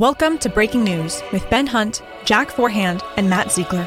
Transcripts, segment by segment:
Welcome to Breaking News with Ben Hunt, Jack Forehand, and Matt Ziegler.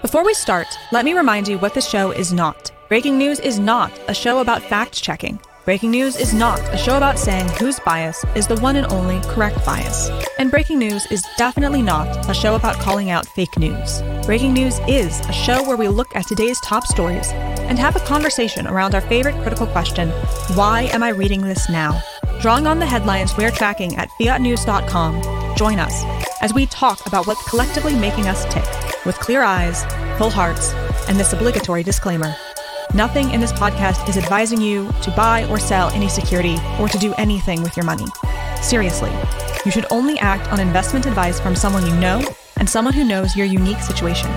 Before we start, let me remind you what the show is not. Breaking News is not a show about fact checking. Breaking News is not a show about saying whose bias is the one and only correct bias. And Breaking News is definitely not a show about calling out fake news. Breaking News is a show where we look at today's top stories and have a conversation around our favorite critical question why am I reading this now? Drawing on the headlines we're tracking at fiatnews.com, join us as we talk about what's collectively making us tick with clear eyes, full hearts, and this obligatory disclaimer. Nothing in this podcast is advising you to buy or sell any security or to do anything with your money. Seriously, you should only act on investment advice from someone you know and someone who knows your unique situation.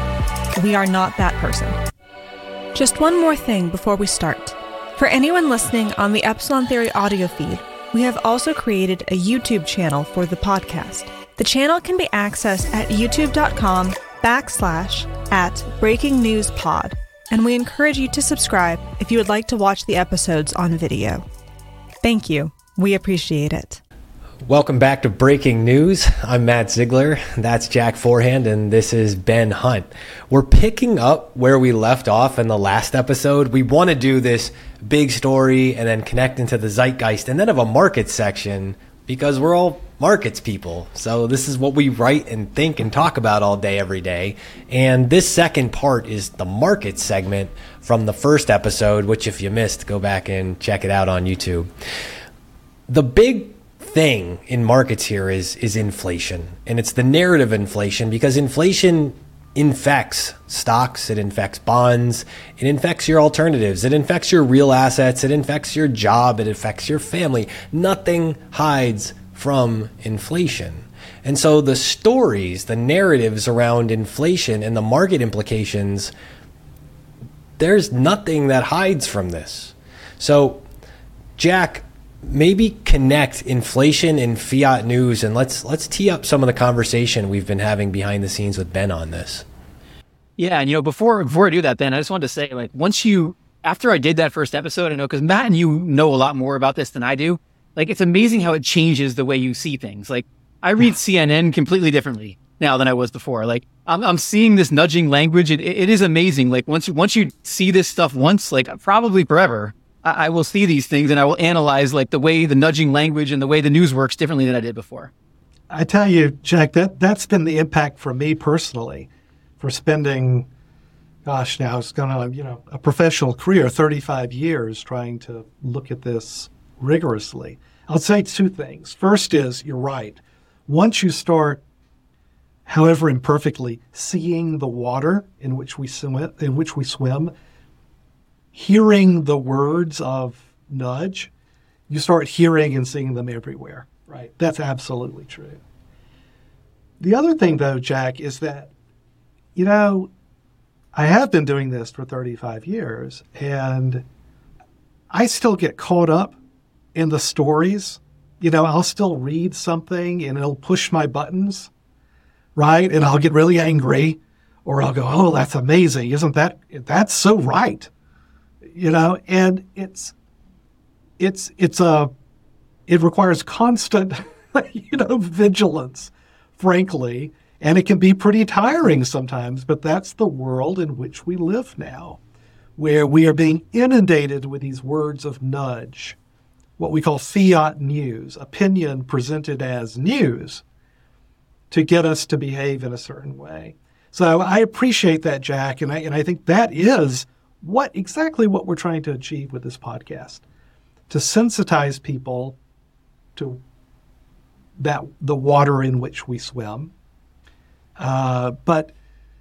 We are not that person. Just one more thing before we start. For anyone listening on the Epsilon Theory audio feed, we have also created a YouTube channel for the podcast. The channel can be accessed at youtube.com backslash at breaking news pod and we encourage you to subscribe if you would like to watch the episodes on video. Thank you. We appreciate it. Welcome back to Breaking News. I'm Matt Ziegler. That's Jack Forehand, and this is Ben Hunt. We're picking up where we left off in the last episode. We want to do this big story and then connect into the zeitgeist and then have a market section because we're all markets people. So this is what we write and think and talk about all day, every day. And this second part is the market segment from the first episode, which if you missed, go back and check it out on YouTube. The big thing in markets here is is inflation. And it's the narrative inflation because inflation infects stocks, it infects bonds, it infects your alternatives, it infects your real assets, it infects your job, it affects your family. Nothing hides from inflation. And so the stories, the narratives around inflation and the market implications, there's nothing that hides from this. So, Jack, maybe connect inflation and fiat news and let's let's tee up some of the conversation we've been having behind the scenes with Ben on this. Yeah, and you know, before before I do that, Ben, I just wanted to say, like, once you after I did that first episode, I know because Matt and you know a lot more about this than I do. Like, it's amazing how it changes the way you see things. Like, I read CNN completely differently now than I was before. Like, I'm I'm seeing this nudging language. It, it is amazing. Like, once once you see this stuff once, like probably forever, I, I will see these things and I will analyze like the way the nudging language and the way the news works differently than I did before. I tell you, Jack, that that's been the impact for me personally for spending, gosh, now it's going to, you know, a professional career, 35 years trying to look at this rigorously. I'll say two things. First is, you're right. Once you start, however imperfectly, seeing the water in which we swim, in which we swim, hearing the words of nudge, you start hearing and seeing them everywhere. Right. That's absolutely true. The other thing, though, Jack, is that you know, I have been doing this for 35 years and I still get caught up in the stories. You know, I'll still read something and it'll push my buttons, right? And I'll get really angry or I'll go, "Oh, that's amazing. Isn't that that's so right?" You know, and it's it's it's a it requires constant you know vigilance frankly and it can be pretty tiring sometimes, but that's the world in which we live now, where we are being inundated with these words of nudge, what we call fiat news, opinion presented as news to get us to behave in a certain way. So I appreciate that, Jack, and I, and I think that is what exactly what we're trying to achieve with this podcast to sensitize people to that the water in which we swim uh, but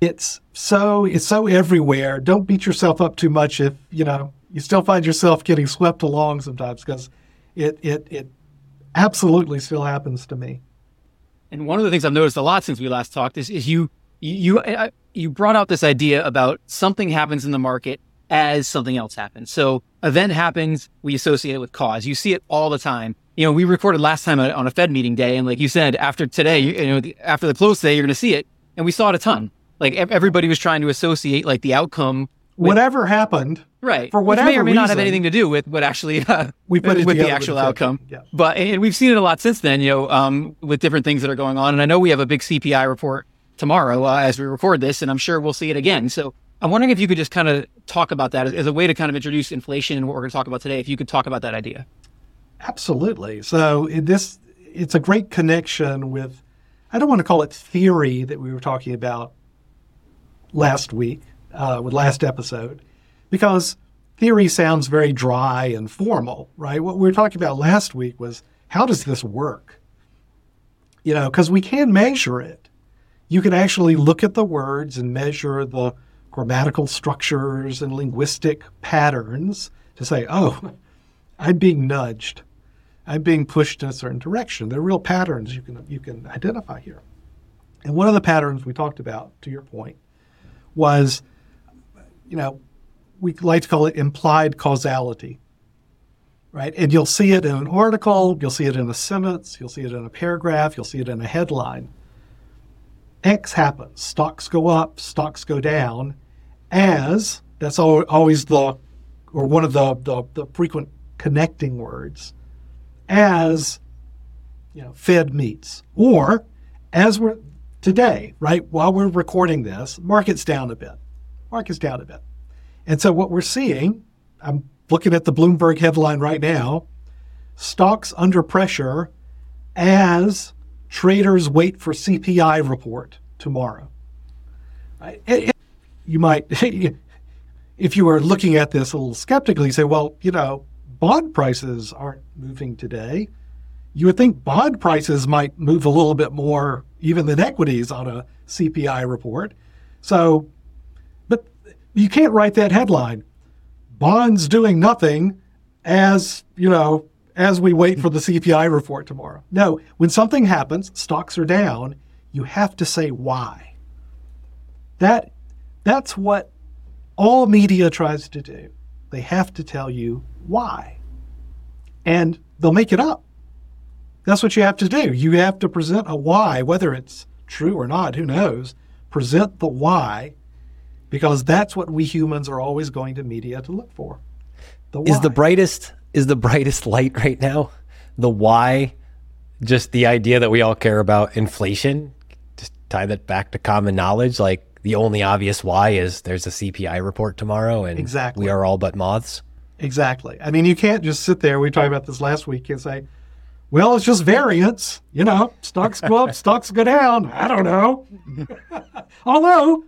it's so it's so everywhere. Don't beat yourself up too much if you know you still find yourself getting swept along sometimes because it it it absolutely still happens to me. And one of the things I've noticed a lot since we last talked is, is you you you, you brought out this idea about something happens in the market as something else happens. So event happens, we associate it with cause. You see it all the time. You know, we recorded last time on a Fed meeting day, and like you said, after today, you know, after the close day, you're going to see it, and we saw it a ton. Like everybody was trying to associate like the outcome whatever happened, right? For Which whatever may or may not have anything to do with what actually uh, We put it with the together with actual outcome. Yeah. But and we've seen it a lot since then, you know, um, with different things that are going on. And I know we have a big CPI report tomorrow uh, as we record this, and I'm sure we'll see it again. So I'm wondering if you could just kind of talk about that as, a way to kind of introduce inflation and what we're going to talk about today. If you could talk about that idea. Absolutely. So this it's a great connection with I don't want to call it theory that we were talking about last week uh, with last episode because theory sounds very dry and formal, right? What we were talking about last week was how does this work? You know, because we can measure it. You can actually look at the words and measure the grammatical structures and linguistic patterns to say, oh, I'm being nudged. I'm being pushed in a certain direction. There are real patterns you can you can identify here. And one of the patterns we talked about, to your point, was, you know, we like to call it implied causality. Right? And you'll see it in an article, you'll see it in a sentence, you'll see it in a paragraph, you'll see it in a headline. X happens. Stocks go up, stocks go down, as that's always the or one of the, the, the frequent connecting words as you know fed meets. Or as we're today right while we're recording this market's down a bit. Market's down a bit. And so what we're seeing i'm looking at the bloomberg headline right now stocks under pressure as traders wait for cpi report tomorrow. Right? It- it- you might if you were looking at this a little skeptically, say, well, you know, bond prices aren't moving today. You would think bond prices might move a little bit more even than equities on a CPI report. So, but you can't write that headline. Bonds doing nothing as, you know, as we wait for the CPI report tomorrow. No, when something happens, stocks are down, you have to say why. That that's what all media tries to do. They have to tell you why. And they'll make it up. That's what you have to do. You have to present a why, whether it's true or not, who knows. Present the why, because that's what we humans are always going to media to look for. The Is the brightest is the brightest light right now the why? Just the idea that we all care about inflation. Just tie that back to common knowledge. Like the only obvious why is there's a CPI report tomorrow, and Exactly. we are all but moths. Exactly. I mean, you can't just sit there. We talked about this last week and say, well, it's just variance. You know, stocks go up, stocks go down. I don't know. Although,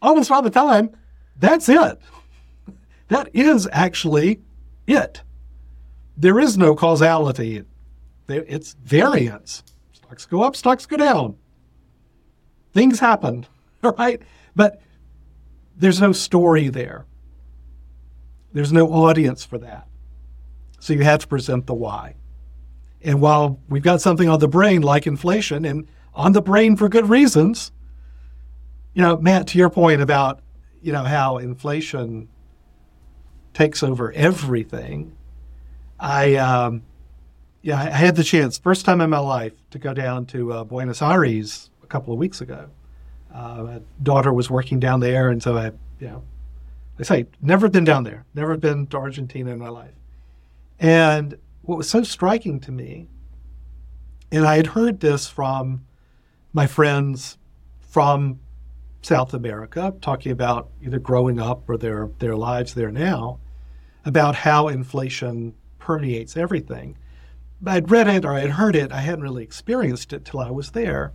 almost all the time, that's it. That is actually it. There is no causality. It's variance. Stocks go up, stocks go down. Things happen, right? But there's no story there. There's no audience for that. So you have to present the why. And while we've got something on the brain like inflation and on the brain for good reasons, you know, Matt, to your point about, you know, how inflation takes over everything, I, um, yeah, I had the chance, first time in my life, to go down to uh, Buenos Aires a couple of weeks ago. Uh, my daughter was working down there, and so I, you know, I say, never been down there, never been to Argentina in my life. And what was so striking to me, and I had heard this from my friends from South America, talking about either growing up or their, their lives there now, about how inflation permeates everything. I'd read it or I'd heard it, I hadn't really experienced it till I was there.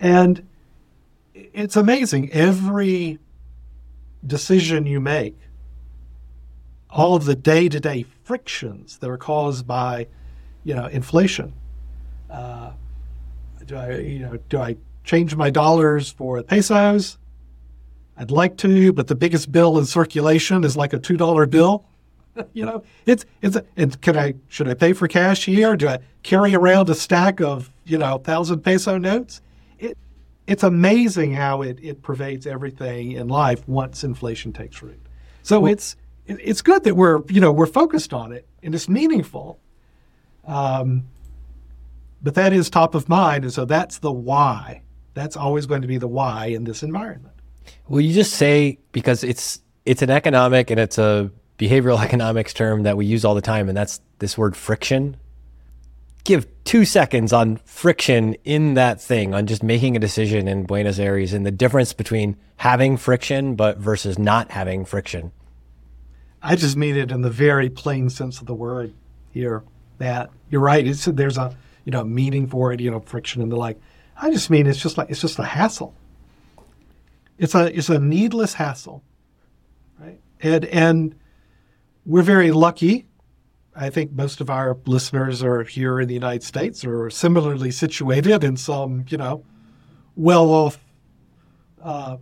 And it's amazing. Every decision you make, all of the day-to-day frictions that are caused by, you know, inflation. Uh, do I, you know, do I change my dollars for pesos? I'd like to, but the biggest bill in circulation is like a two dollar bill. you know, it's it's. And can I should I pay for cash here? Do I carry around a stack of you know thousand peso notes? It it's amazing how it, it pervades everything in life once inflation takes root. So it's it, it's good that we're you know we're focused on it and it's meaningful. Um, but that is top of mind, and so that's the why. That's always going to be the why in this environment. Will you just say because it's it's an economic and it's a behavioral economics term that we use all the time, and that's this word friction. Give two seconds on friction in that thing, on just making a decision in Buenos Aires, and the difference between having friction but versus not having friction. I just mean it in the very plain sense of the word here. That you're right. It's there's a you know meaning for it, you know, friction and the like. I just mean it's just like it's just a hassle. It's a it's a needless hassle, right? And and we're very lucky. I think most of our listeners are here in the United States or similarly situated in some you know well-off uh,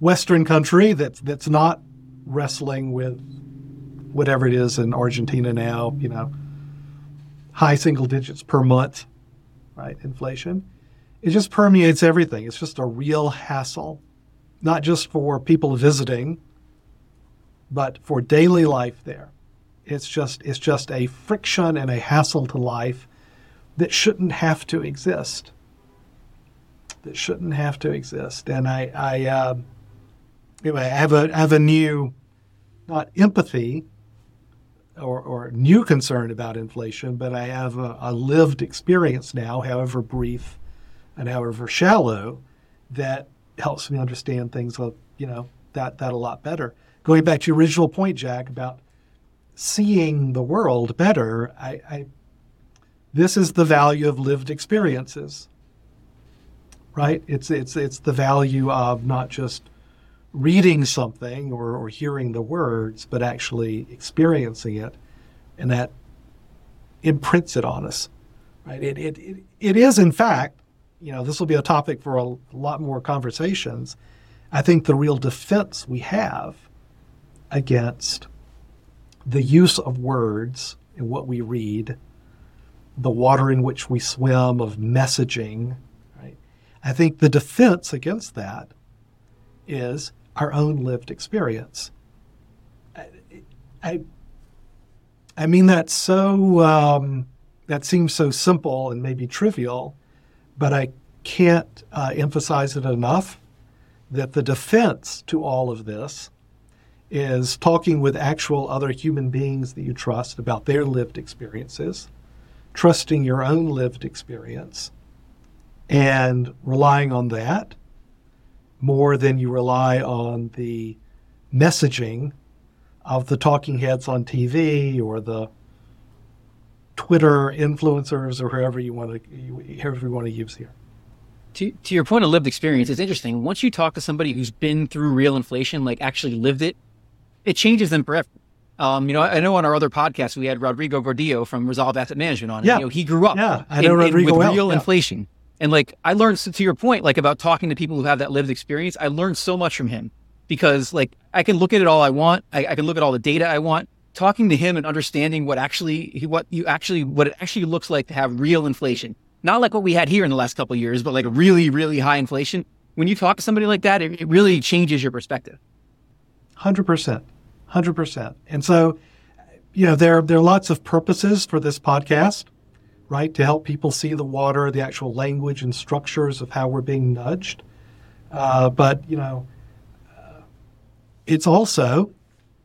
Western country that's that's not wrestling with whatever it is in Argentina now. You know, high single digits per month, right? Inflation. It just permeates everything. It's just a real hassle, not just for people visiting, but for daily life there. It's just it's just a friction and a hassle to life that shouldn't have to exist. That shouldn't have to exist. And I, I uh, anyway, I have a I have a new, not empathy, or, or new concern about inflation, but I have a, a lived experience now, however brief and however shallow, that helps me understand things, you know, that that a lot better. Going back to your original point, Jack, about seeing the world better, I, I this is the value of lived experiences, right? It's it's it's the value of not just reading something or, or hearing the words, but actually experiencing it, and that imprints it on us, right? It it it, it is in fact you know, this will be a topic for a lot more conversations. I think the real defense we have against the use of words in what we read, the water in which we swim, of messaging, right? I think the defense against that is our own lived experience. I, I, I mean that so um, that seems so simple and maybe trivial, but I can't uh, emphasize it enough that the defense to all of this is talking with actual other human beings that you trust about their lived experiences, trusting your own lived experience, and relying on that more than you rely on the messaging of the talking heads on TV or the Twitter influencers or whoever you want to whoever you want to use here. To, to your point of lived experience, it's interesting. Once you talk to somebody who's been through real inflation, like actually lived it, it changes them forever. Um, you know, I know on our other podcast we had Rodrigo Gordillo from Resolve Asset Management on. Yeah. You know, he grew up yeah, I know in, Rodrigo in, with well. real yeah. inflation. And like I learned to your point, like about talking to people who have that lived experience, I learned so much from him because like I can look at it all I want. I, I can look at all the data I want. Talking to him and understanding what actually what you actually what it actually looks like to have real inflation, not like what we had here in the last couple of years, but like really really high inflation. When you talk to somebody like that, it, it really changes your perspective. Hundred percent, hundred percent. And so, you know, there there are lots of purposes for this podcast right? To help people see the water, the actual language and structures of how we're being nudged. Uh, but, you know, it's also,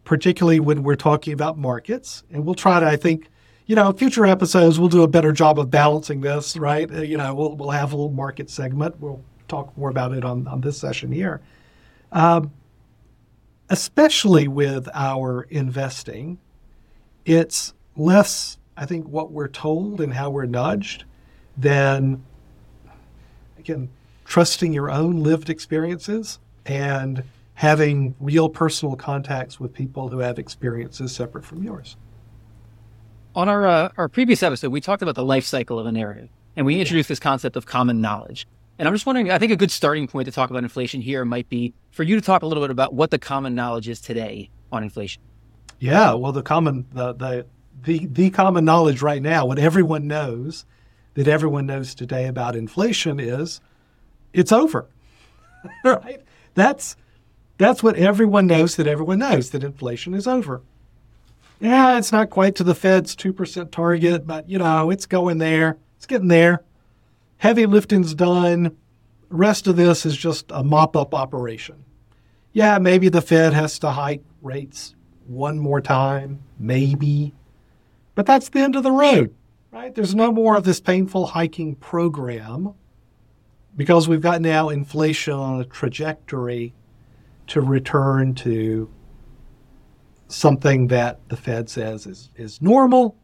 particularly when we're talking about markets, and we'll try to, I think, you know, future episodes, we'll do a better job of balancing this, right? Uh, you know, we'll, we'll have a little market segment. We'll talk more about it on, on this session here. Um, especially with our investing, it's less I think, what we're told and how we're nudged than, again, trusting your own lived experiences and having real personal contacts with people who have experiences separate from yours. On our uh, our previous episode, we talked about the life cycle of a narrative, and we introduced this concept of common knowledge. And I'm just wondering, I think a good starting point to talk about inflation here might be for you to talk a little bit about what the common knowledge is today on inflation. Yeah, well, the common the the the, the common knowledge right now, what everyone knows, that everyone knows today about inflation is it's over. right? That's that's what everyone knows that everyone knows that inflation is over. Yeah, it's not quite to the Fed's 2% target, but you know, it's going there. It's getting there. Heavy lifting's done. Rest of this is just a mop up operation. Yeah, maybe the Fed has to hike rates one more time, maybe. But that's the end of the road, right? There's no more of this painful hiking program because we've got now inflation on a trajectory to return to something that the Fed says is, is normal,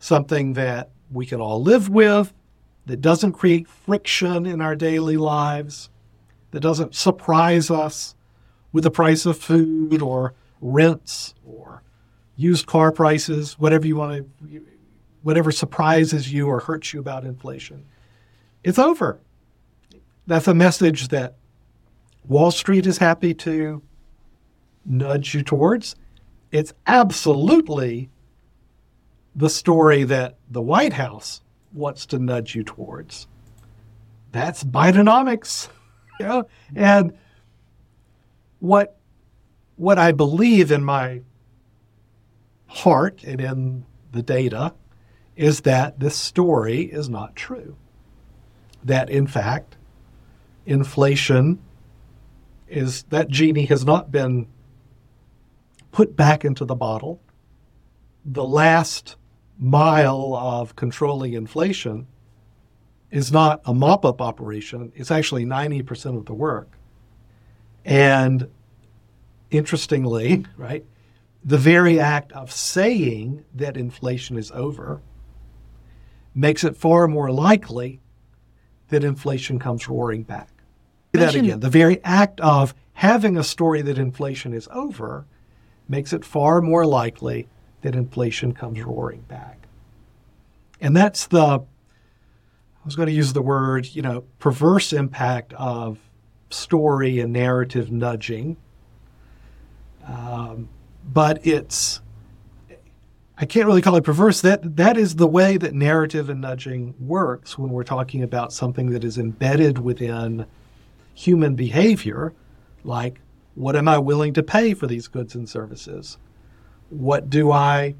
something that we can all live with, that doesn't create friction in our daily lives, that doesn't surprise us with the price of food or rents or used car prices, whatever you want to, whatever surprises you or hurts you about inflation. It's over. That's a message that Wall Street is happy to nudge you towards. It's absolutely the story that the White House wants to nudge you towards. That's Bidenomics. You know? And what what I believe in my heart and in the data is that this story is not true. That in fact, inflation is that genie has not been put back into the bottle. The last mile of controlling inflation is not a mop up operation, it's actually 90% of the work. And interestingly, right, the very act of saying that inflation is over makes it far more likely that inflation comes roaring back. that again. The very act of having a story that inflation is over makes it far more likely that inflation comes roaring back. And that's the, I was going to use the word, you know, perverse impact of story and narrative nudging um, but it's I can't really call it perverse. That that is the way that narrative and nudging works when we're talking about something that is embedded within human behavior, like what am I willing to pay for these goods and services? What do I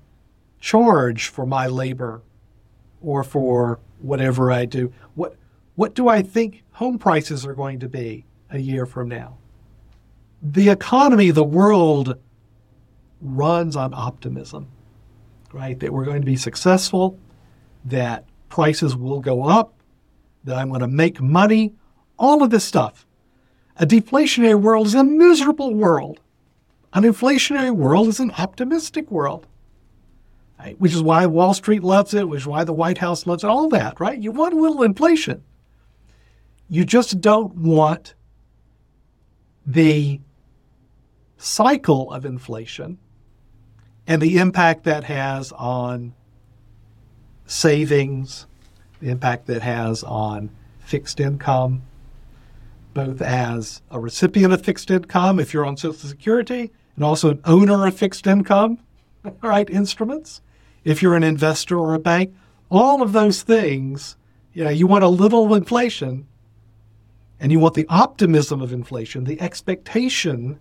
charge for my labor or for whatever I do? What what do I think home prices are going to be a year from now? The economy, the world runs on optimism, right? That we're going to be successful, that prices will go up, that I'm going to make money, all of this stuff. A deflationary world is a miserable world. An inflationary world is an optimistic world, right? which is why Wall Street loves it, which is why the White House loves it, all that, right? You want a little inflation. You just don't want the cycle of inflation and the impact that has on savings, the impact that has on fixed income, both as a recipient of fixed income, if you're on Social Security, and also an owner of fixed income, right, instruments, if you're an investor or a bank, all of those things, you know, you want a little inflation and you want the optimism of inflation, the expectation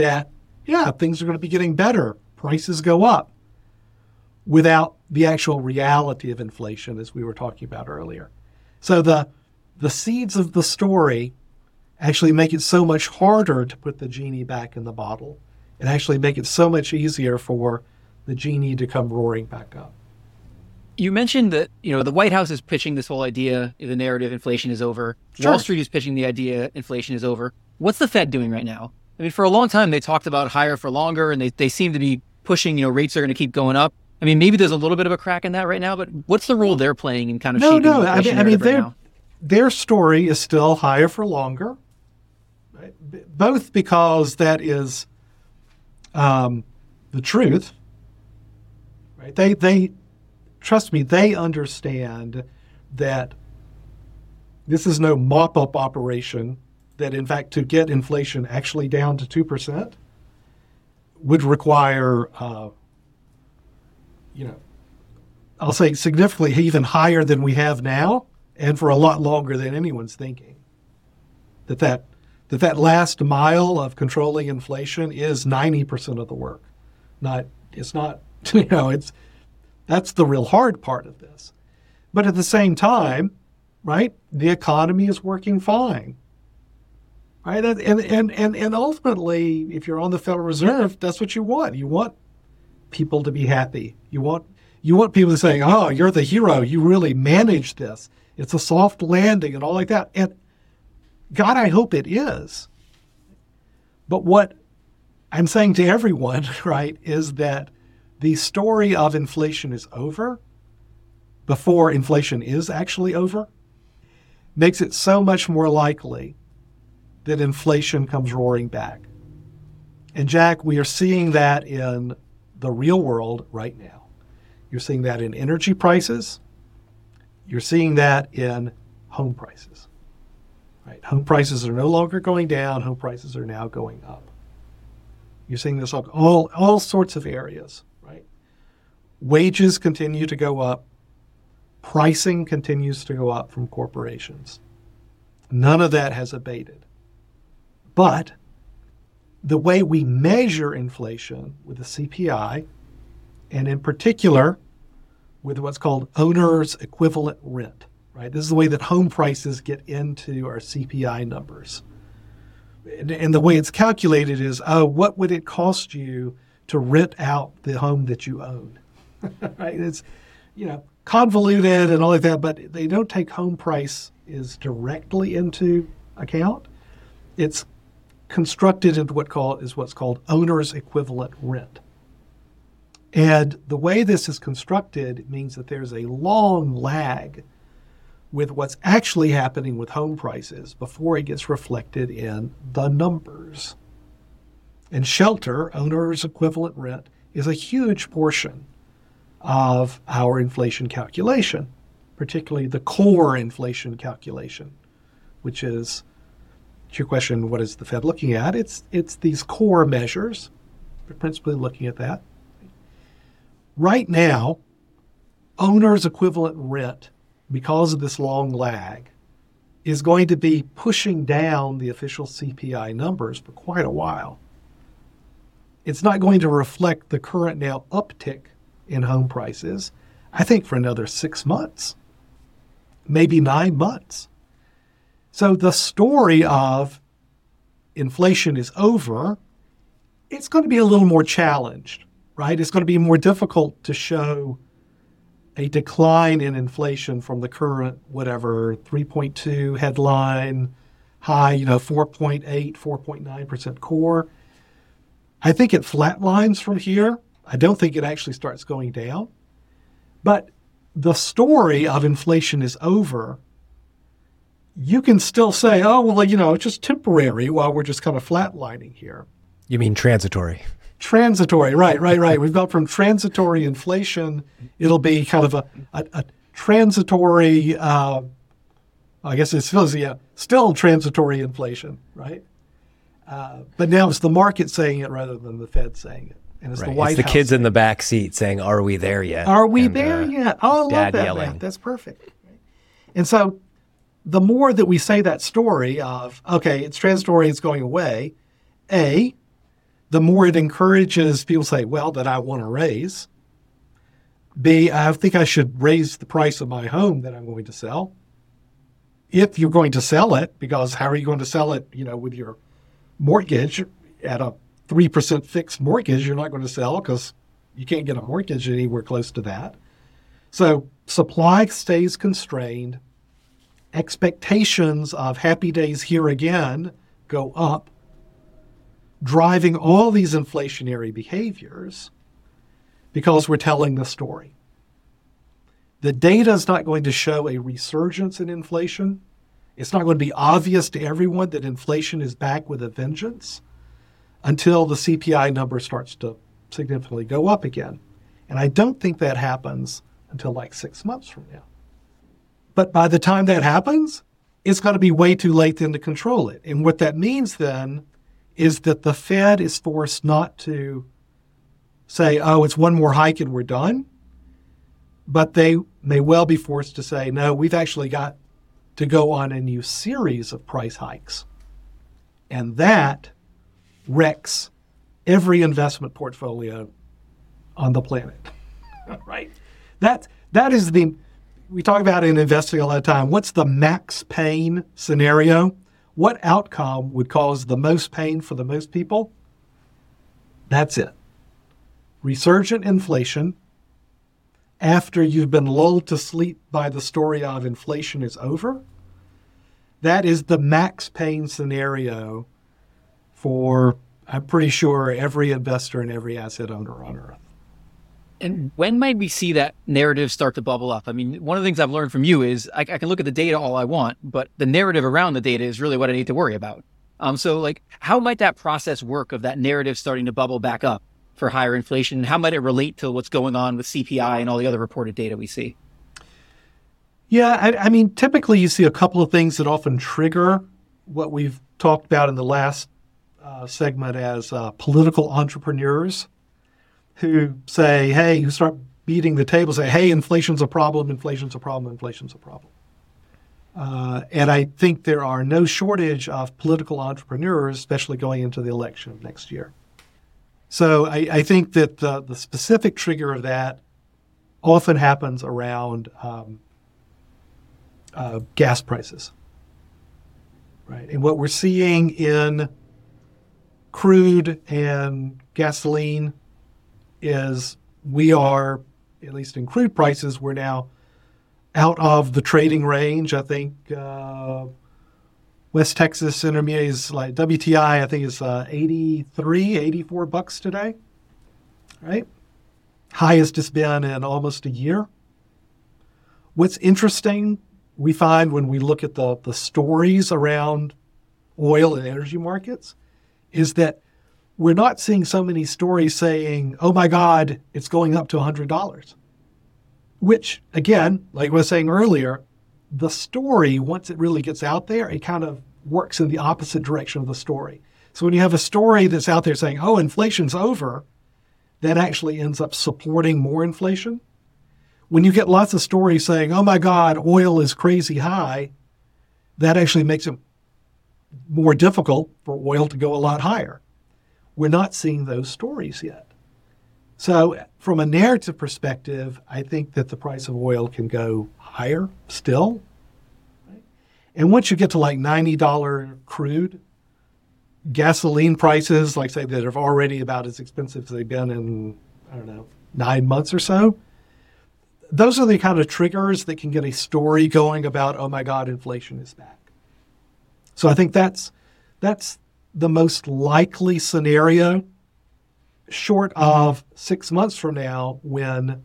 that, yeah, things are going to be getting better, prices go up, without the actual reality of inflation, as we were talking about earlier. So the, the seeds of the story actually make it so much harder to put the genie back in the bottle and actually make it so much easier for the genie to come roaring back up. You mentioned that you know the White House is pitching this whole idea the narrative inflation is over. Sure. Wall Street is pitching the idea inflation is over. What's the Fed doing right now? I mean, for a long time, they talked about higher for longer, and they, they seem to be pushing, you know, rates are going to keep going up. I mean, maybe there's a little bit of a crack in that right now, but what's the role they're playing in kind of no, shaping no. I mean, I mean, right their now? their story is still higher for longer, right? B- both because that is um, the truth. Right? They they trust me. They understand that this is no mop up operation that in fact to get inflation actually down to 2% would require, uh, you know, I'll say significantly even higher than we have now and for a lot longer than anyone's thinking. That that, that, that last mile of controlling inflation is 90% of the work. Not, it's not, you know, it's, that's the real hard part of this. But at the same time, right, the economy is working fine right? And, and, and, and ultimately, if you're on the Federal Reserve, that's what you want. You want people to be happy. You want you want people to say, "Oh, you're the hero. You really managed this. It's a soft landing and all like that." And God, I hope it is. But what I'm saying to everyone, right, is that the story of inflation is over before inflation is actually over makes it so much more likely that inflation comes roaring back. And Jack, we are seeing that in the real world right now. You're seeing that in energy prices. You're seeing that in home prices. Right? Home prices are no longer going down, home prices are now going up. You're seeing this all all sorts of areas, right? Wages continue to go up. Pricing continues to go up from corporations. None of that has abated. But the way we measure inflation with the CPI, and in particular with what's called owner's equivalent rent, right? This is the way that home prices get into our CPI numbers. And, and the way it's calculated is, oh, what would it cost you to rent out the home that you own? right? It's, you know, convoluted and all like that, but they don't take home price is directly into account. It's constructed into what call, is what's called owner's equivalent rent. And the way this is constructed means that there's a long lag with what's actually happening with home prices before it gets reflected in the numbers. And shelter, owner's equivalent rent, is a huge portion of our inflation calculation, particularly the core inflation calculation, which is to your question, what is the Fed looking at? It's it's these core measures. They're principally looking at that. Right now, owner's equivalent rent, because of this long lag, is going to be pushing down the official CPI numbers for quite a while. It's not going to reflect the current now uptick in home prices, I think, for another six months, maybe nine months. So the story of inflation is over, it's going to be a little more challenged, right? It's going to be more difficult to show a decline in inflation from the current, whatever, 3.2 headline high, you know, 4.8, 4.9% core. I think it flatlines from here. I don't think it actually starts going down. But the story of inflation is over you can still say, oh, well, you know, it's just temporary while we're just kind of flatlining here. You mean transitory? Transitory, right, right, right. We've gone from transitory inflation, it'll be kind of a, a, a transitory, uh, I guess it's still, yeah, still transitory inflation, right? Uh, but now it's the market saying it rather than the Fed saying it. And it's right. the White it's the House kids in the back seat saying, "Are we there yet? Are we and, there uh, yet?" Oh, I love that. Yelling. That's perfect. And so the more that we say that story of, okay, it's transitory, it's going away, A, the more it encourages people say, well, that I want to raise. B, I think I should raise the price of my home that I'm going to sell. If you're going to sell it, because how are you going to sell it, you know, with your mortgage at a 3% fixed mortgage, you're not going to sell because you can't get a mortgage anywhere close to that. So supply stays constrained expectations of happy days here again go up, driving all these inflationary behaviors because we're telling the story. The data is not going to show a resurgence in inflation. It's not going to be obvious to everyone that inflation is back with a vengeance until the CPI number starts to significantly go up again. And I don't think that happens until like six months from now. But by the time that happens, it's going to be way too late then to control it. And what that means then is that the Fed is forced not to say, oh, it's one more hike and we're done. But they may well be forced to say, no, we've actually got to go on a new series of price hikes. And that wrecks every investment portfolio on the planet. right? That, that is the we talk about in investing a lot of time. What's the max pain scenario? what outcome would cause the most pain for the most people? That's it. Resurgent inflation after you've been lulled to sleep by the story of inflation is over. That is the max pain scenario for, I'm pretty sure, every investor and every asset owner on earth. And when might we see that narrative start to bubble up? I mean, one of the things I've learned from you is I, I, can look at the data all I want, but the narrative around the data is really what I need to worry about. Um, so, like, how might that process work of that narrative starting to bubble back up for higher inflation? How might it relate to what's going on with CPI and all the other reported data we see? Yeah, I, I mean, typically you see a couple of things that often trigger what we've talked about in the last uh, segment as uh, political entrepreneurs who say, hey, who start beating the table, say, hey, inflation's a problem, inflation's a problem, inflation's a problem. Uh, and I think there are no shortage of political entrepreneurs, especially going into the election of next year. So I, I think that the, the, specific trigger of that often happens around um, uh, gas prices. Right. And what we're seeing in crude and gasoline is we are, at least in crude prices, we're now out of the trading range. I think uh, West Texas Intermediate is like WTI, I think is uh, 83, 84 bucks today, right? Highest it's been in almost a year. What's interesting, we find when we look at the, the stories around oil and energy markets, is that we're not seeing so many stories saying, oh my God, it's going up to $100. Which, again, like I was saying earlier, the story, once it really gets out there, it kind of works in the opposite direction of the story. So when you have a story that's out there saying, oh, inflation's over, that actually ends up supporting more inflation. When you get lots of stories saying, oh my God, oil is crazy high, that actually makes it more difficult for oil to go a lot higher. We're not seeing those stories yet. So, from a narrative perspective, I think that the price of oil can go higher still. And once you get to like $90 crude, gasoline prices, like say, that are already about as expensive as they've been in, I don't know, nine months or so, those are the kind of triggers that can get a story going about, oh my God, inflation is back. So I think that's that's the most likely scenario, short of six months from now, when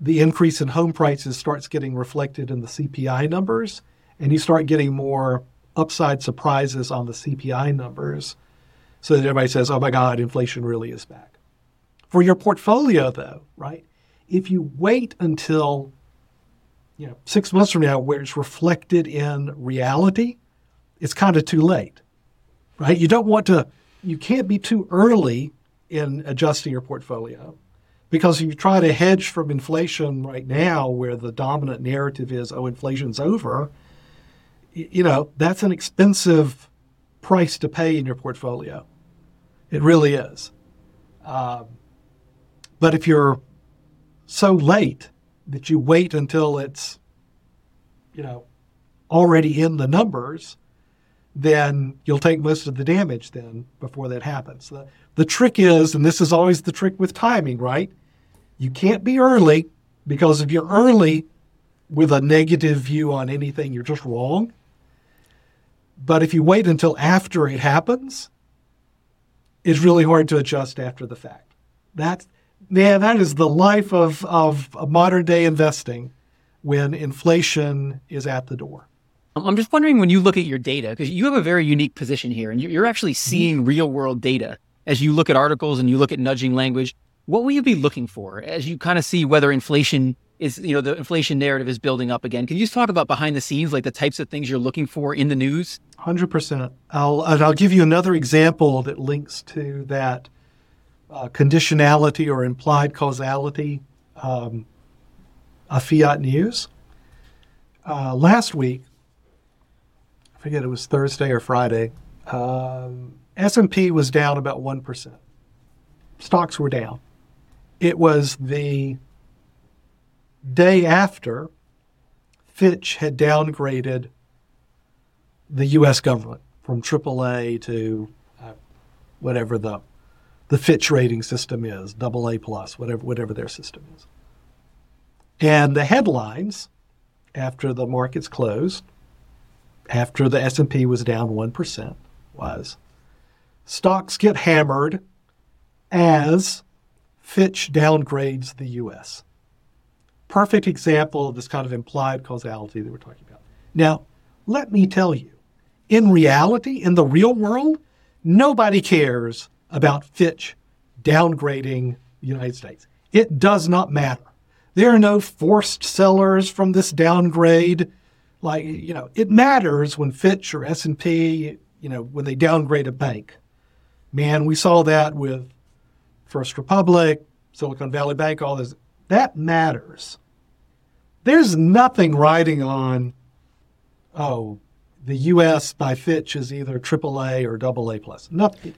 the increase in home prices starts getting reflected in the CPI numbers, and you start getting more upside surprises on the CPI numbers, so that everybody says, oh my God, inflation really is back. For your portfolio, though, right? If you wait until you know, six months from now, where it's reflected in reality, it's kind of too late right? You don't want to, you can't be too early in adjusting your portfolio because if you try to hedge from inflation right now, where the dominant narrative is, oh, inflation's over, you know, that's an expensive price to pay in your portfolio. It really is. Um, but if you're so late that you wait until it's, you know, already in the numbers, then you'll take most of the damage then before that happens. The, the trick is, and this is always the trick with timing, right? You can't be early because if you're early with a negative view on anything, you're just wrong. But if you wait until after it happens, it's really hard to adjust after the fact. That, man, that is the life of, of modern day investing when inflation is at the door. I'm just wondering when you look at your data, because you have a very unique position here and you're actually mm-hmm. seeing real world data as you look at articles and you look at nudging language. What will you be looking for as you kind of see whether inflation is, you know, the inflation narrative is building up again? Can you just talk about behind the scenes, like the types of things you're looking for in the news? 100%. I'll, I'll give you another example that links to that uh, conditionality or implied causality um, of fiat news. Uh, last week, forget it was Thursday or Friday. Um, S&P was down about 1%. Stocks were down. It was the day after Fitch had downgraded the U.S. government, from AAA to uh, whatever the the Fitch rating system is, double A plus, whatever whatever their system is. And the headlines after the markets closed, after the S&P was down 1%, was stocks get hammered as Fitch downgrades the US. Perfect example of this kind of implied causality that we're talking about. Now, let me tell you, in reality, in the real world, nobody cares about Fitch downgrading the United States. It does not matter. There are no forced sellers from this downgrade. Like, you know, it matters when Fitch or S&P, you know, when they downgrade a bank. Man, we saw that with First Republic, Silicon Valley Bank, all this. That matters. There's nothing riding on, oh, the U.S. by Fitch is either AAA or AA plus. Nothing.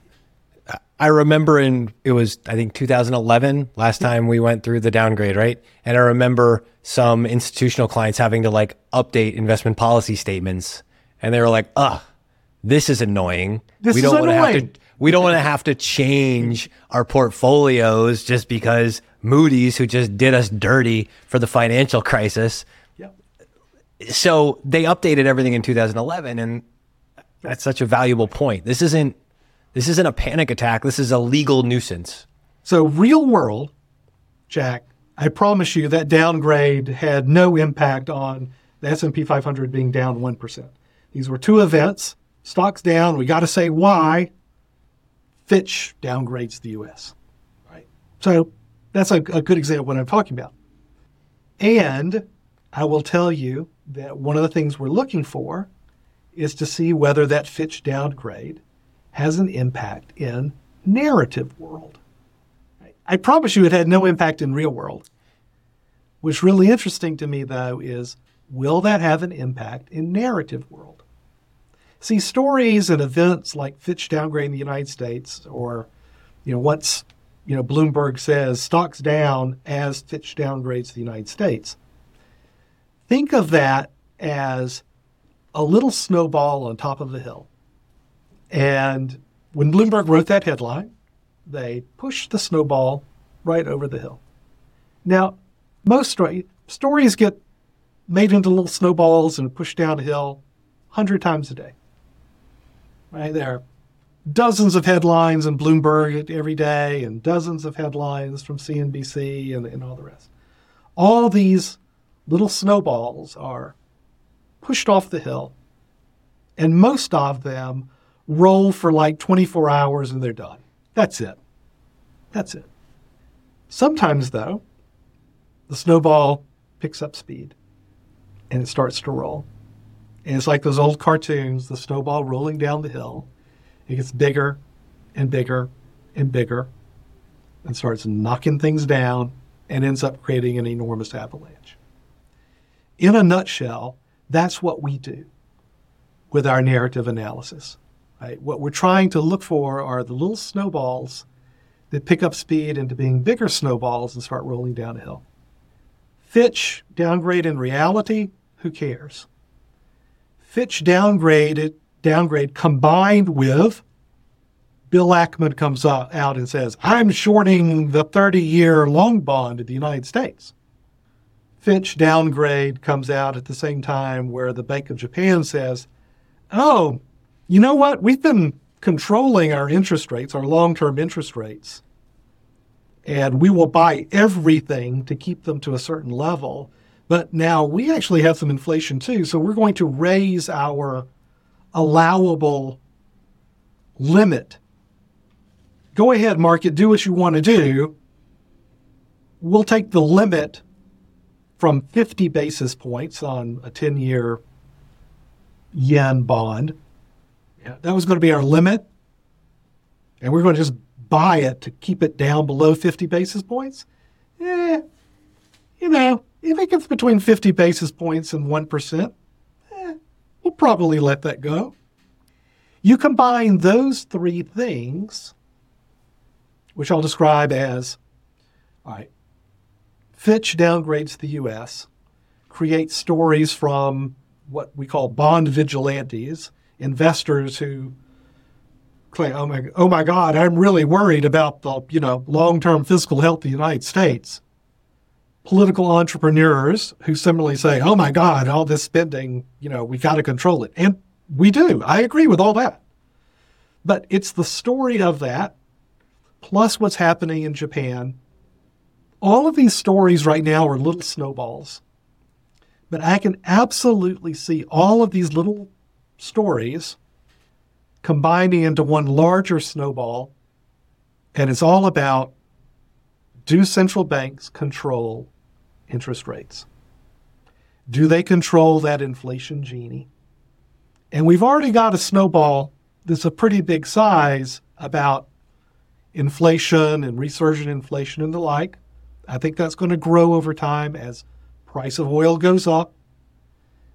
I remember in it was I think 2011 last time we went through the downgrade, right? And I remember some institutional clients having to like update investment policy statements, and they were like, "Ugh, this is annoying. This we don't want to have to we don't want to have to change our portfolios just because Moody's, who just did us dirty for the financial crisis, Yep. so they updated everything in 2011 and that's such a valuable point this isn't this isn't a panic attack this is a legal nuisance So real world, Jack, I promise you that downgrade had no impact on the S&P 500 being down 1%. These were two events. Stocks down, we got to say why. Fitch downgrades the US. Right. So that's a, a good example of what I'm talking about. And I will tell you that one of the things we're looking for is to see whether that Fitch downgrade has an impact in narrative world. I promise you it had no impact in real world. What's really interesting to me though is will that have an impact in narrative world? See, stories and events like Fitch downgrading the United States or you know once you know Bloomberg says stocks down as Fitch downgrades the United States. Think of that as a little snowball on top of the hill. And when Bloomberg wrote that headline, they pushed the snowball right over the hill. Now, most story, stories get made into little snowballs and pushed down a hill 100 times a day. Right? There are dozens of headlines in Bloomberg every day and dozens of headlines from CNBC and, and all the rest. All these little snowballs are pushed off the hill, and most of them roll for like 24 hours and they're done. That's it. That's it. Sometimes, though, the snowball picks up speed and it starts to roll. And it's like those old cartoons, the snowball rolling down the hill. It gets bigger and bigger and bigger and starts knocking things down and ends up creating an enormous avalanche. In a nutshell, that's what we do with our narrative analysis. Right? What we're trying to look for are the little snowballs that pick up speed into being bigger snowballs and start rolling down a hill. Fitch downgrade in reality, who cares? Fitch downgraded downgrade combined with Bill Ackman comes out and says, I'm shorting the 30 year long bond of the United States. Fitch downgrade comes out at the same time where the Bank of Japan says, Oh, you know what? We've been controlling our interest rates, our long term interest rates, and we will buy everything to keep them to a certain level. But now we actually have some inflation too, so we're going to raise our allowable limit. Go ahead, market, do what you want to do. We'll take the limit from 50 basis points on a 10 year yen bond. That was going to be our limit. And we're going to just buy it to keep it down below 50 basis points. Eh, you know, if it gets between 50 basis points and 1%, eh, we'll probably let that go. You combine those three things, which I'll describe as all right, Fitch downgrades the U.S., creates stories from what we call bond vigilantes investors who claim, "Oh my, oh my God, I'm really worried about the you know long-term fiscal health of the United States." Political entrepreneurs who similarly say, "Oh my God, all this spending, you know, we got to control it," and we do. I agree with all that, but it's the story of that plus what's happening in Japan. All of these stories right now are little snowballs. But I can absolutely see all of these little stories combining into one larger snowball. And it's all about do central banks control interest rates? Do they control that inflation genie? And we've already got a snowball that's a pretty big size about inflation and resurgent inflation and the like. I think that's going to grow over time as price of oil goes up,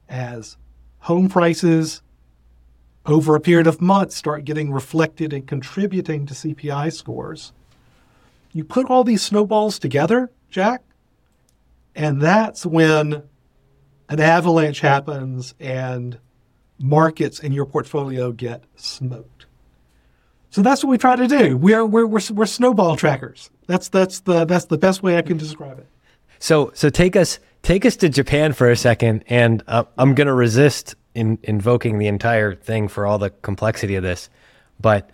as home prices over a period of months start getting reflected and contributing to CPI scores. You put all these snowballs together, Jack, and that's when an avalanche happens and markets in your portfolio get smoked. So that's what we try to do. We're, we're, we're, we're snowball trackers. That's, that's, the, that's the best way I can describe it. So, so take us take us to Japan for a second, and uh, I'm going to resist in invoking the entire thing for all the complexity of this, but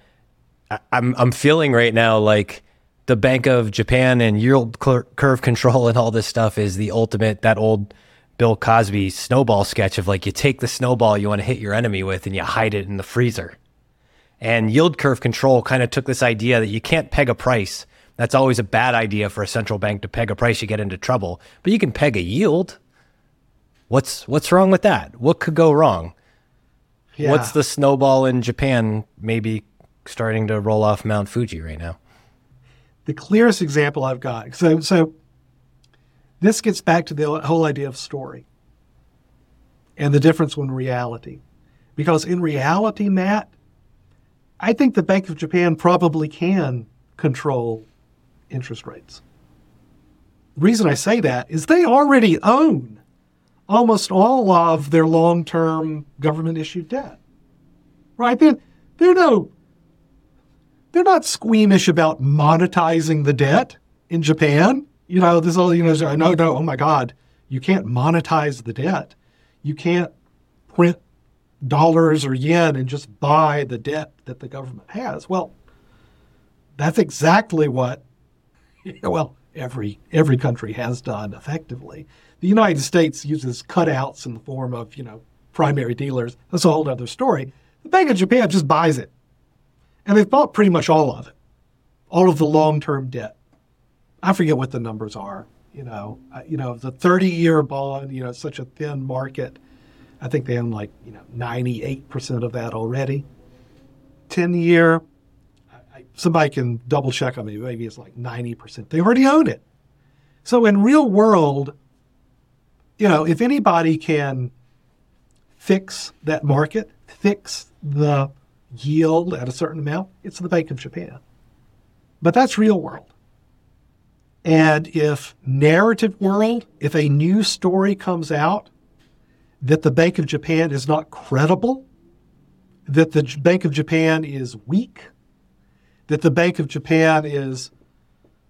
I, I'm I'm feeling right now like the Bank of Japan and yield curve control and all this stuff is the ultimate that old Bill Cosby snowball sketch of like you take the snowball you want to hit your enemy with and you hide it in the freezer. And yield curve control kind of took this idea that you can't peg a price that's always a bad idea for a central bank to peg a price, you get into trouble. But you can peg a yield. What's what's wrong with that? What could go wrong? Yeah. What's the snowball in Japan maybe starting to roll off Mount Fuji right now? The clearest example I've got. So so this gets back to the whole idea of story and the difference when reality. Because in reality, Matt, I think the Bank of Japan probably can control interest rates. The reason I say that is they already own almost all of their long term government issued debt. Right? They're, they're no they're not squeamish about monetizing the debt in Japan. You know, this all you know, no, no, oh my God, you can't monetize the debt. You can't print dollars or yen and just buy the debt that the government has. Well, that's exactly what well, every every country has done effectively. The United States uses cutouts in the form of, you know, primary dealers. That's a whole other story. The Bank of Japan just buys it. And they've bought pretty much all of it. All of the long-term debt. I forget what the numbers are. You know, uh, you know, the 30-year bond, you know, such a thin market. I think they own like, you know, 98% of that already. 10-year, somebody can double check on me. Maybe it's like 90%. They already own it. So in real world, you know, if anybody can fix that market, fix the yield at a certain amount, it's the Bank of Japan. But that's real world. And if narrative world, if a new story comes out that the Bank of Japan is not credible, that the Bank of Japan is weak, that the Bank of Japan is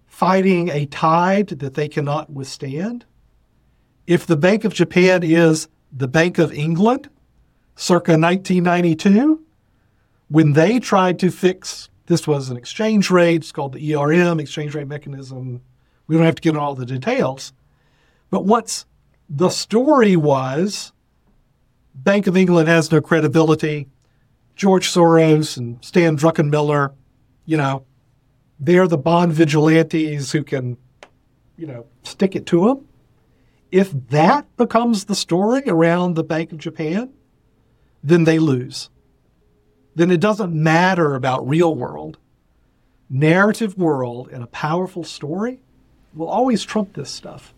fighting a tide that they cannot withstand. If the Bank of Japan is the Bank of England, circa 1992, when they tried to fix this was an exchange rate, it's called the ERM, exchange rate mechanism. We don't have to get into all the details. But what's the story was Bank of England has no credibility. George Soros and Stan Druckenmiller you know, they're the bond vigilantes who can, you know, stick it to them. If that becomes the story around the Bank of Japan, then they lose. Then it doesn't matter about real world. Narrative world and a powerful story will always trump this stuff.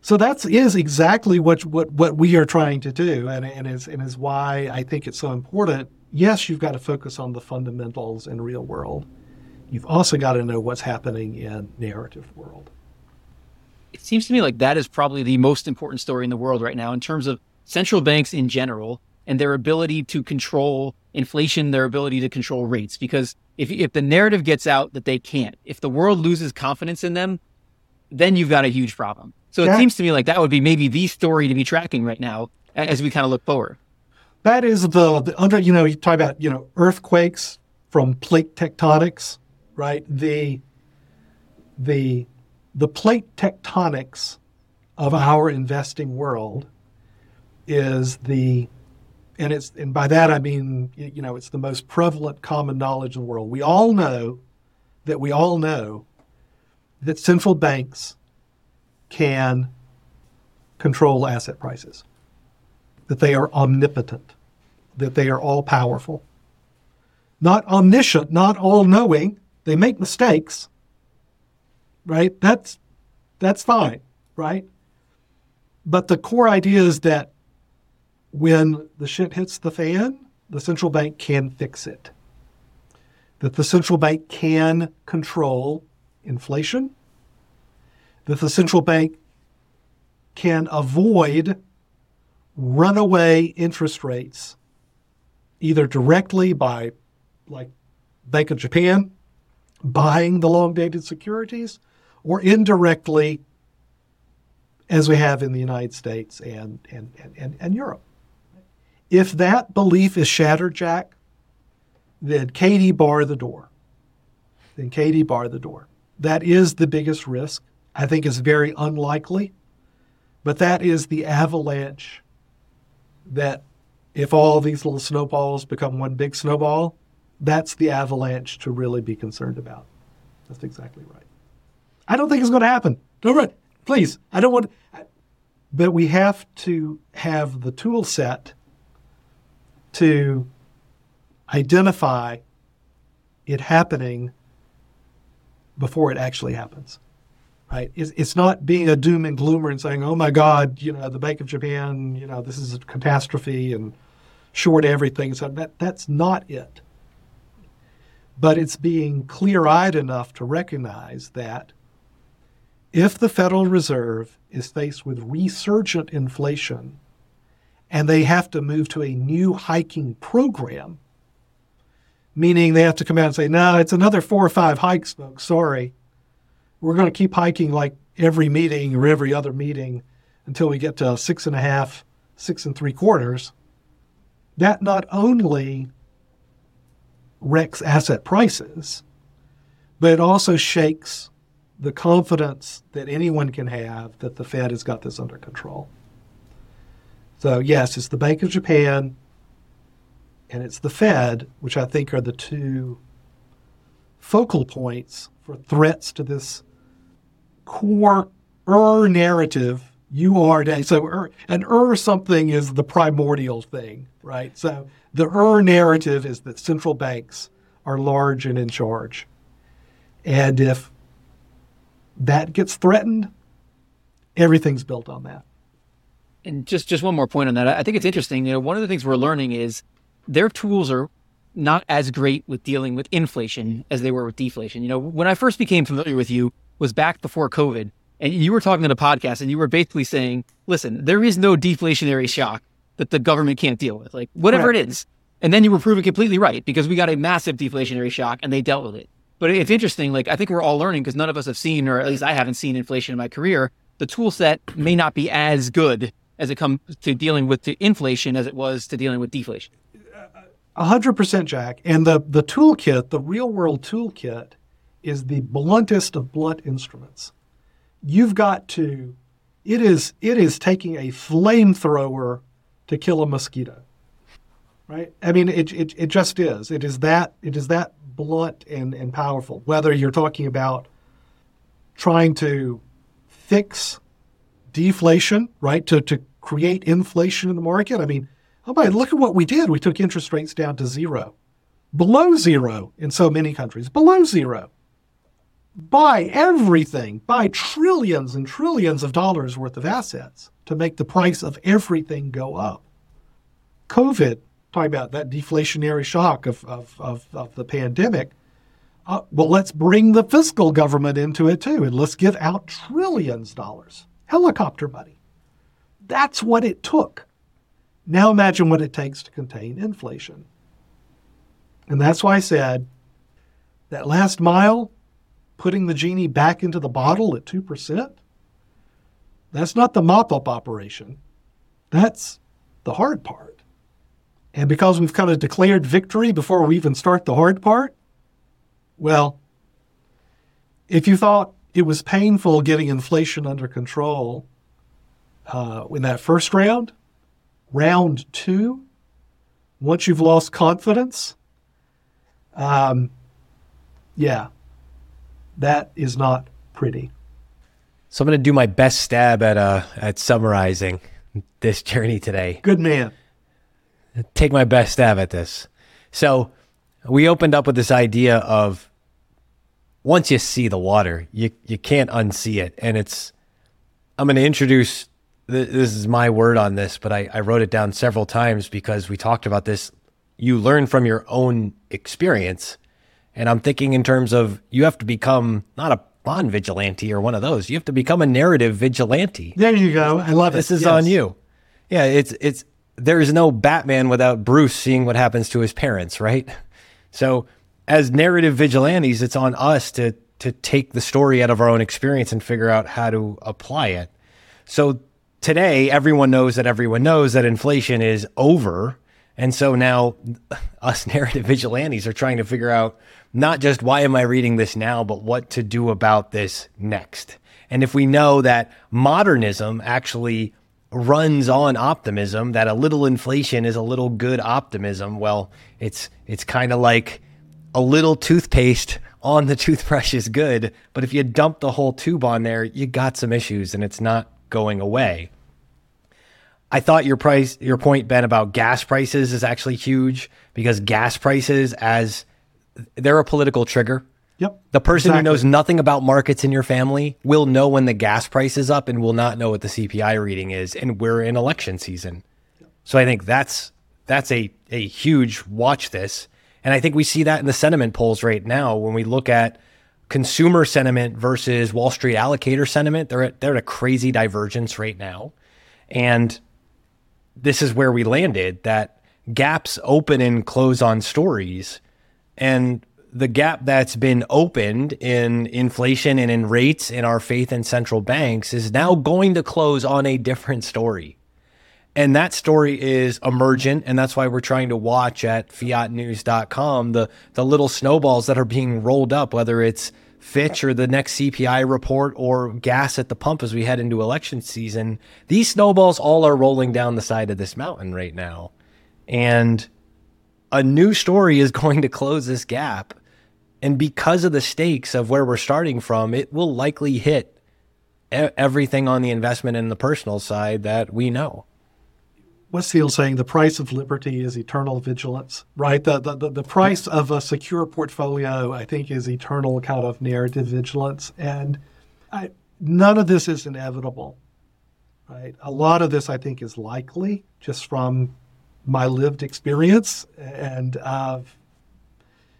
So that is exactly what, what, what we are trying to do, and, and, is, and is why I think it's so important yes, you've got to focus on the fundamentals in real world. You've also got to know what's happening in narrative world. It seems to me like that is probably the most important story in the world right now in terms of central banks in general and their ability to control inflation, their ability to control rates. Because if, if the narrative gets out that they can't, if the world loses confidence in them, then you've got a huge problem. So Yeah. it seems to me like that would be maybe the story to be tracking right now as we kind of look forward. That is the, the under, you know, you talk about, you know, earthquakes from plate tectonics, right? The, the, the plate tectonics of our investing world is the, and it's, and by that I mean, you know, it's the most prevalent common knowledge in the world. We all know that we all know that central banks can control asset prices that they are omnipotent, that they are all powerful. Not omniscient, not all knowing. They make mistakes, right? That's that's fine, right? But the core idea is that when the shit hits the fan, the central bank can fix it. That the central bank can control inflation. That the central bank can avoid runaway interest rates, either directly by, like Bank of Japan, buying the long dated securities, or indirectly, as we have in the United States and, and, and, and, Europe. If that belief is shattered, Jack, then Katie bar the door. Then Katie bar the door. That is the biggest risk. I think is very unlikely, but that is the avalanche that if all these little snowballs become one big snowball, that's the avalanche to really be concerned about. That's exactly right. I don't think it's going to happen. Don't run, please. I don't want. But we have to have the tool set to identify it happening before it actually happens. Right? It's, it's not being a doom and gloomer and saying, "Oh my God, you know, the Bank of Japan, you know, this is a catastrophe and short everything." So that that's not it. But it's being clear-eyed enough to recognize that if the Federal Reserve is faced with resurgent inflation and they have to move to a new hiking program, meaning they have to come out and say, no, it's another four or five hikes, folks. Sorry. We're going to keep hiking like every meeting or every other meeting until we get to six and a half, six and three quarters. That not only wrecks asset prices, but it also shakes the confidence that anyone can have that the Fed has got this under control. So, yes, it's the Bank of Japan and it's the Fed, which I think are the two focal points for threats to this core er narrative. You are so er, an er something is the primordial thing, right? So the er narrative is that central banks are large and in charge, and if that gets threatened, everything's built on that. And just just one more point on that. I think it's interesting. You know, one of the things we're learning is their tools are not as great with dealing with inflation as they were with deflation. You know, when I first became familiar with you was back before COVID, and you were talking to a podcast, and you were basically saying, "Listen, there is no deflationary shock that the government can't deal with, like whatever Correct. it is." And then you were proven completely right because we got a massive deflationary shock, and they dealt with it. But it's interesting. Like I think we're all learning because none of us have seen, or at least I haven't seen inflation in my career. The tool set may not be as good as it comes to dealing with the inflation as it was to dealing with deflation. A hundred percent, Jack. And the the toolkit, the real world toolkit, is the bluntest of blunt instruments. You've got to. It is it is taking a flamethrower to kill a mosquito. Right? I mean, it, it it just is. It is that it is that blunt and and powerful. Whether you're talking about trying to fix deflation, right? To to create inflation in the market. I mean, oh my, look at what we did. We took interest rates down to zero, below zero in so many countries, below zero. Buy everything, buy trillions and trillions of dollars worth of assets to make the price of everything go up. COVID, talking about that deflationary shock of, of, of, of the pandemic. Uh, well, let's bring the fiscal government into it too, and let's give out trillions of dollars, helicopter money. That's what it took Now imagine what it takes to contain inflation. And that's why I said that last mile, putting the genie back into the bottle at 2%, that's not the mop up operation. That's the hard part. And because we've kind of declared victory before we even start the hard part, well, if you thought it was painful getting inflation under control uh, in that first round, round two, once you've lost confidence, um, yeah, that is not pretty. So I'm going to do my best stab at uh, at summarizing this journey today. Good man. Take my best stab at this. So we opened up with this idea of once you see the water, you you can't unsee it, and it's. I'm going to introduce. This is my word on this, but I, I wrote it down several times because we talked about this. You learn from your own experience, and I'm thinking in terms of you have to become not a bond vigilante or one of those. You have to become a narrative vigilante. There you go. I love This it. is Yes. on you. Yeah, it's it's there is no Batman without Bruce seeing what happens to his parents, right? So as narrative vigilantes, it's on us to to take the story out of our own experience and figure out how to apply it. So today, everyone knows that everyone knows that inflation is over. And so now us narrative vigilantes are trying to figure out not just why am I reading this now, but what to do about this next. And if we know that modernism actually runs on optimism, that a little inflation is a little good optimism, well, it's it's kind of like a little toothpaste on the toothbrush is good, but if you dump the whole tube on there, you got some issues and it's not going away. I thought your price your point Ben about gas prices is actually huge because gas prices as they're a political trigger. Yep. The person Exactly. who knows nothing about markets in your family will know when the gas price is up and will not know what the CPI reading is and we're in election season. So I think that's that's a a huge watch this. And I think we see that in the sentiment polls right now when we look at consumer sentiment versus Wall Street allocator sentiment. They're at, they're at a crazy divergence right now. And this is where we landed that gaps open and close on stories. And the gap that's been opened in inflation and in rates in our faith in central banks is now going to close on a different story. And that story is emergent. And that's why we're trying to watch at fiatnews.com the, the little snowballs that are being rolled up, whether it's Fitch or the next CPI report or gas at the pump as we head into election season. These snowballs all are rolling down the side of this mountain right now. And a new story is going to close this gap. And because of the stakes of where we're starting from, it will likely hit everything on the investment and the personal side that we know. Westfield saying the price of liberty is eternal vigilance, right? The, the, the, price of a secure portfolio, I think, is eternal kind of narrative vigilance. And I, none of this is inevitable, right? A lot of this, I think, is likely just from my lived experience and of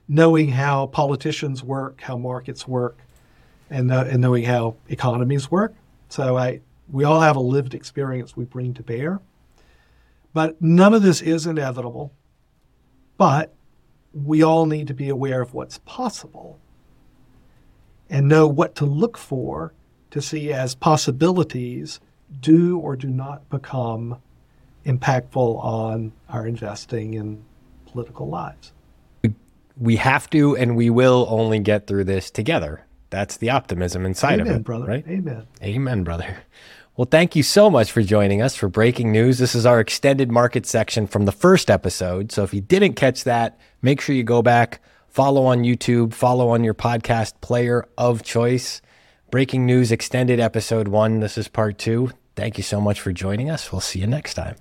knowing how politicians work, how markets work, and, uh, and knowing how economies work. So I, we all have a lived experience we bring to bear. But none of this is inevitable. But we all need to be aware of what's possible and know what to look for to see as possibilities do or do not become impactful on our investing and political lives. We have to and we will only get through this together. That's the optimism inside Amen, of it, brother. right? Amen. Amen, brother. Well, thank you so much for joining us for breaking news. This is our extended market section from the first episode. So if you didn't catch that, make sure you go back, follow on YouTube, follow on your podcast player of choice. Breaking news extended episode one. This is part two. Thank you so much for joining us. We'll see you next time.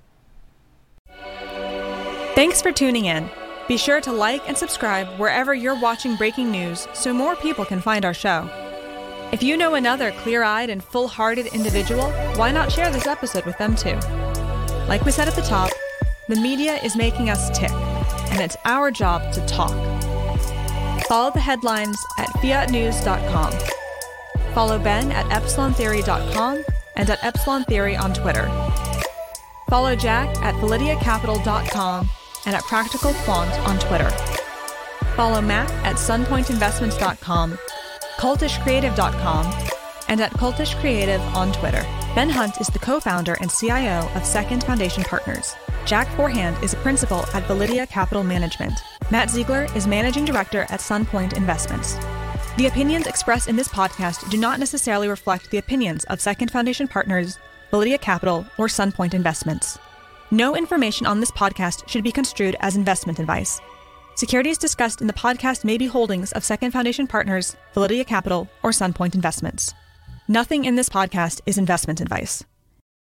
Thanks for tuning in. Be sure to like and subscribe wherever you're watching breaking news so more people can find our show. If you know another clear eyed and full hearted individual, why not share this episode with them too? Like we said at the top, the media is making us tick, and it's our job to talk. Follow the headlines at fiatnews.com. Follow Ben at epsilontheory.com and at Epsilon Theory on Twitter. Follow Jack at valideacapital.com and at Practical Quant on Twitter. Follow Matt at sunpointeinvestments.com, cultishcreative.com, and at Cultish Creative on Twitter. Ben Hunt is the co founder and CIO of Second Foundation Partners. Jack Forehand is a principal at Validea Capital Management. Matt Zeigler is managing director at Sunpointe Investments. The opinions expressed in this podcast do not necessarily reflect the opinions of Second Foundation Partners, Validea Capital, or Sunpointe Investments. No information on this podcast should be construed as investment advice. Securities discussed in the podcast may be holdings of Second Foundation Partners, Validea Capital, or Sunpointe Investments. Nothing in this podcast is investment advice.